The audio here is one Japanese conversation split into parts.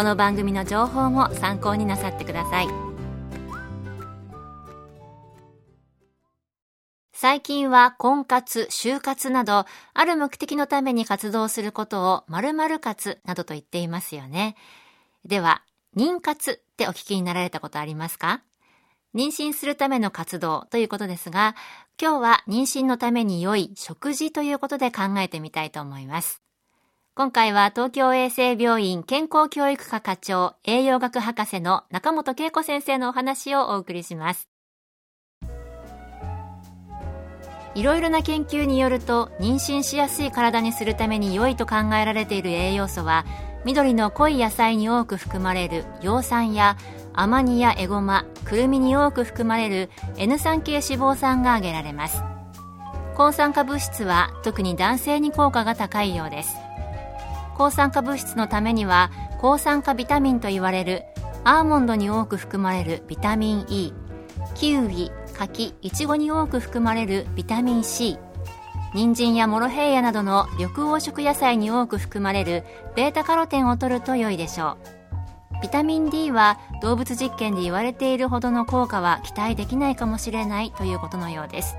この番組の情報も参考になさってください最近は婚活、就活など、ある目的のために活動することを〇〇活などと言っていますよね。では、妊活ってお聞きになられたことありますか？妊娠するための活動ということですが、今日は妊娠のために良い食事ということで考えてみたいと思います。今回は東京衛生病院健康教育科課長栄養学博士の中本恵子先生のお話をお送りします。いろいろな研究によると妊娠しやすい体にするために良いと考えられている栄養素は緑の濃い野菜に多く含まれる葉酸やアマニやエゴマ、くるみに多く含まれる N 酸系脂肪酸が挙げられます抗酸化物質は特に男性に効果が高いようです抗酸化物質のためには抗酸化ビタミンと言われるアーモンドに多く含まれるビタミン E キウイ、柿、イチゴに多く含まれるビタミン C 人参やモロヘイヤなどの緑黄色野菜に多く含まれるベータカロテンを摂ると良いでしょう。ビタミン D は動物実験で言われているほどの効果は期待できないかもしれないということのようです。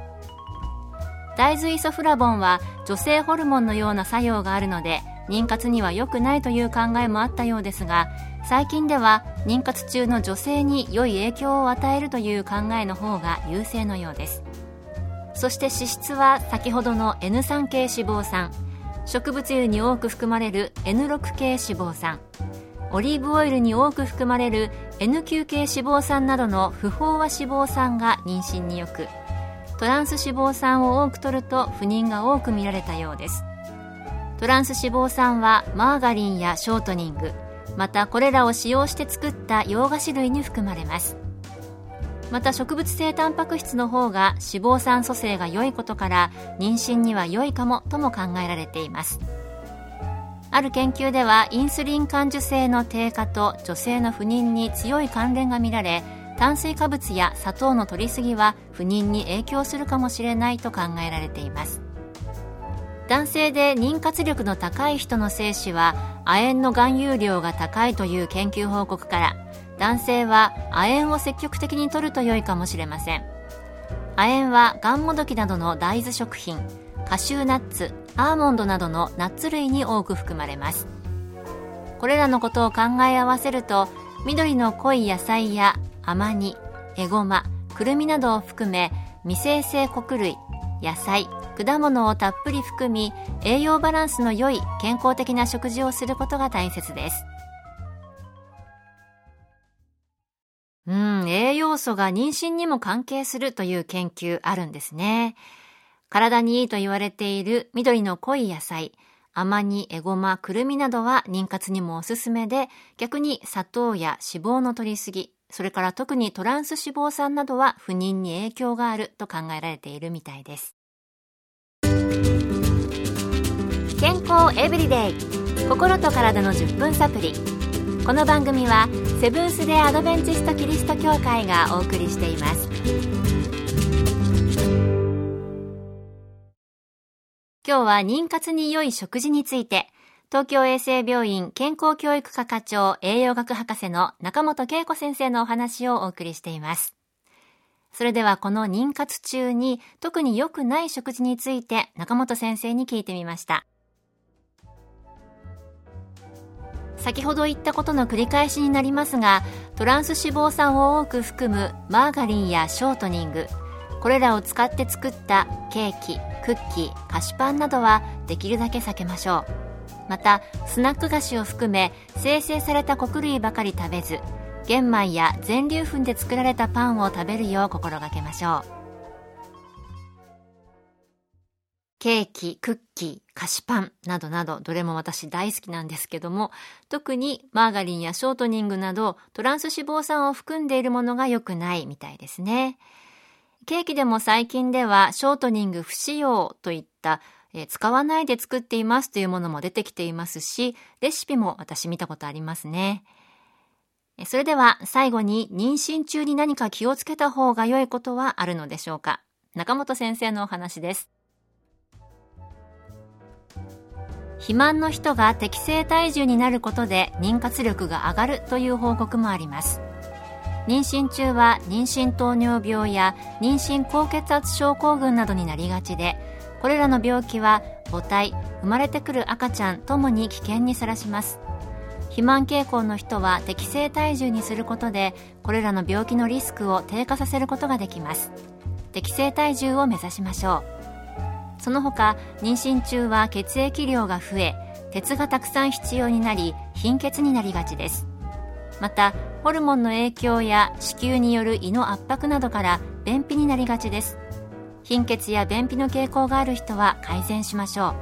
大豆イソフラボンは女性ホルモンのような作用があるので妊活には良くないという考えもあったようですが最近では妊活中の女性に良い影響を与えるという考えの方が優勢のようです。そして脂質は先ほどの N3 系脂肪酸植物油に多く含まれる N6 系脂肪酸オリーブオイルに多く含まれる N9 系脂肪酸などの不飽和脂肪酸が妊娠によくトランス脂肪酸を多く摂ると不妊が多く見られたようです。トランス脂肪酸はマーガリンやショートニングまたこれらを使用して作った洋菓子類に含まれます。また植物性タンパク質の方が脂肪酸組成が良いことから妊娠には良いかもとも考えられています。ある研究ではインスリン感受性の低下と女性の不妊に強い関連が見られ炭水化物や砂糖の摂りすぎは不妊に影響するかもしれないと考えられています。男性で妊活力の高い人の精子は亜鉛の含有量が高いという研究報告から男性は亜鉛を積極的に摂ると良いかもしれません。亜鉛はがんもどきなどの大豆食品カシューナッツアーモンドなどのナッツ類に多く含まれます。これらのことを考え合わせると緑の濃い野菜や甘煮エゴマくるみなどを含め未生成穀類野菜果物をたっぷり含み栄養バランスの良い健康的な食事をすることが大切ですうん栄養素が妊娠にも関係するという研究あるんですね体にいいと言われている緑の濃い野菜、甘煮、エゴマ、くるみなどは妊活にもおすすめで、逆に砂糖や脂肪の摂りすぎ、それから特にトランス脂肪酸などは不妊に影響があると考えられているみたいです。健康エブリデイ心と体の10分サプリこの番組はセブンス・デ・アドベンチスト・キリスト教会がお送りしています今日は妊活に良い食事について、東京衛生病院健康教育科課長栄養学博士の中本恵子先生のお話をお送りしています。それではこの妊活中に特に良くない食事について中本先生に聞いてみました。先ほど言ったことの繰り返しになりますがトランス脂肪酸を多く含むマーガリンやショートニングこれらを使って作ったケーキクッキー菓子パンなどはできるだけ避けましょう。またスナック菓子を含め生成された穀類ばかり食べず玄米や全粒粉で作られたパンを食べるよう心がけましょう。ケーキ、クッキー、菓子パンなどなどどれも私大好きなんですけども特にマーガリンやショートニングなどトランス脂肪酸を含んでいるものが良くないみたいですね。ケーキでも最近ではショートニング不使用といったえ使わないで作っていますというものも出てきていますしレシピも私見たことありますね。それでは最後に妊娠中に何か気をつけた方が良いことはあるのでしょうか？中本先生のお話です。肥満の人が適正体重になることで妊活力が上がるという報告もあります。妊娠中は妊娠糖尿病や妊娠高血圧症候群などになりがちでこれらの病気は母体生まれてくる赤ちゃんともに危険にさらします。肥満傾向の人は適正体重にすることでこれらの病気のリスクを低下させることができます。適正体重を目指しましょう。その他妊娠中は血液量が増え鉄がたくさん必要になり貧血になりがちです。またホルモンの影響や子宮による胃の圧迫などから便秘になりがちです。貧血や便秘の傾向がある人は改善しましょう。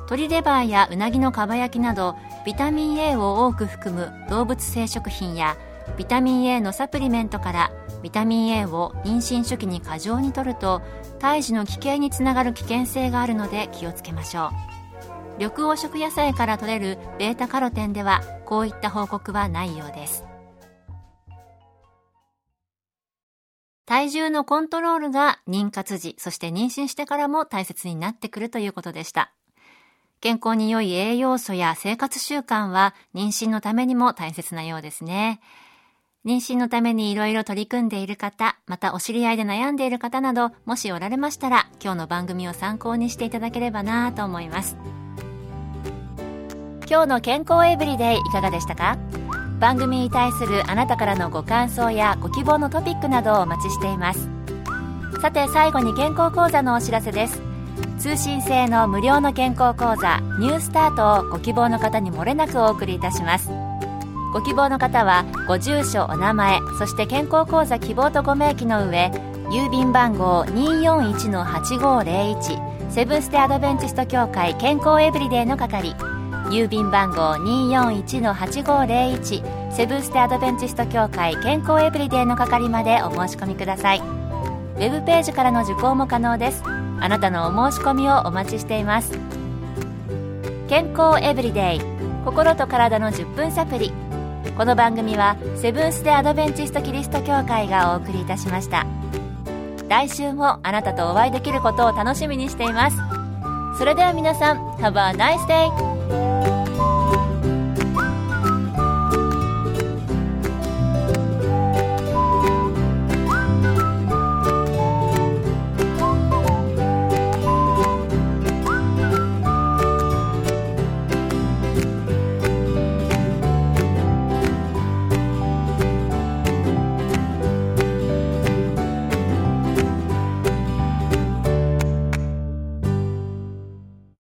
鶏レバーやうなぎのかば焼きなどビタミン A を多く含む動物性食品やビタミン A のサプリメントからビタミン A を妊娠初期に過剰に摂ると胎児の奇形につながる危険性があるので気をつけましょう。緑黄色野菜から摂れるベータカロテンではこういった報告はないようです。体重のコントロールが妊活時そして妊娠してからも大切になってくるということでした。健康に良い栄養素や生活習慣は妊娠のためにも大切なようですね。妊娠のためにいろいろ取り組んでいる方、またお知り合いで悩んでいる方など、もしおられましたら、今日の番組を参考にしていただければなと思います。今日の健康エブリデイいかがでしたか？番組に対するあなたからのご感想やご希望のトピックなどをお待ちしています。さて最後に健康講座のお知らせです。通信制の無料の健康講座ニュースタートをご希望の方に漏れなくお送りいたしますご希望の方はご住所お名前そして健康講座希望とご明記の上郵便番号241-8501セブンステアドベンチスト協会健康エブリデイの係郵便番号241-8501セブンステアドベンチスト協会健康エブリデイの係までお申し込みください。ウェブページからの受講も可能です。あなたのお申し込みをお待ちしています。健康エブリデイ心と体の10分サプリこの番組はセブンス・デ・アドベンチスト・キリスト教会がお送りいたしました来週もあなたとお会いできることを楽しみにしていますそれでは皆さん Have a nice day!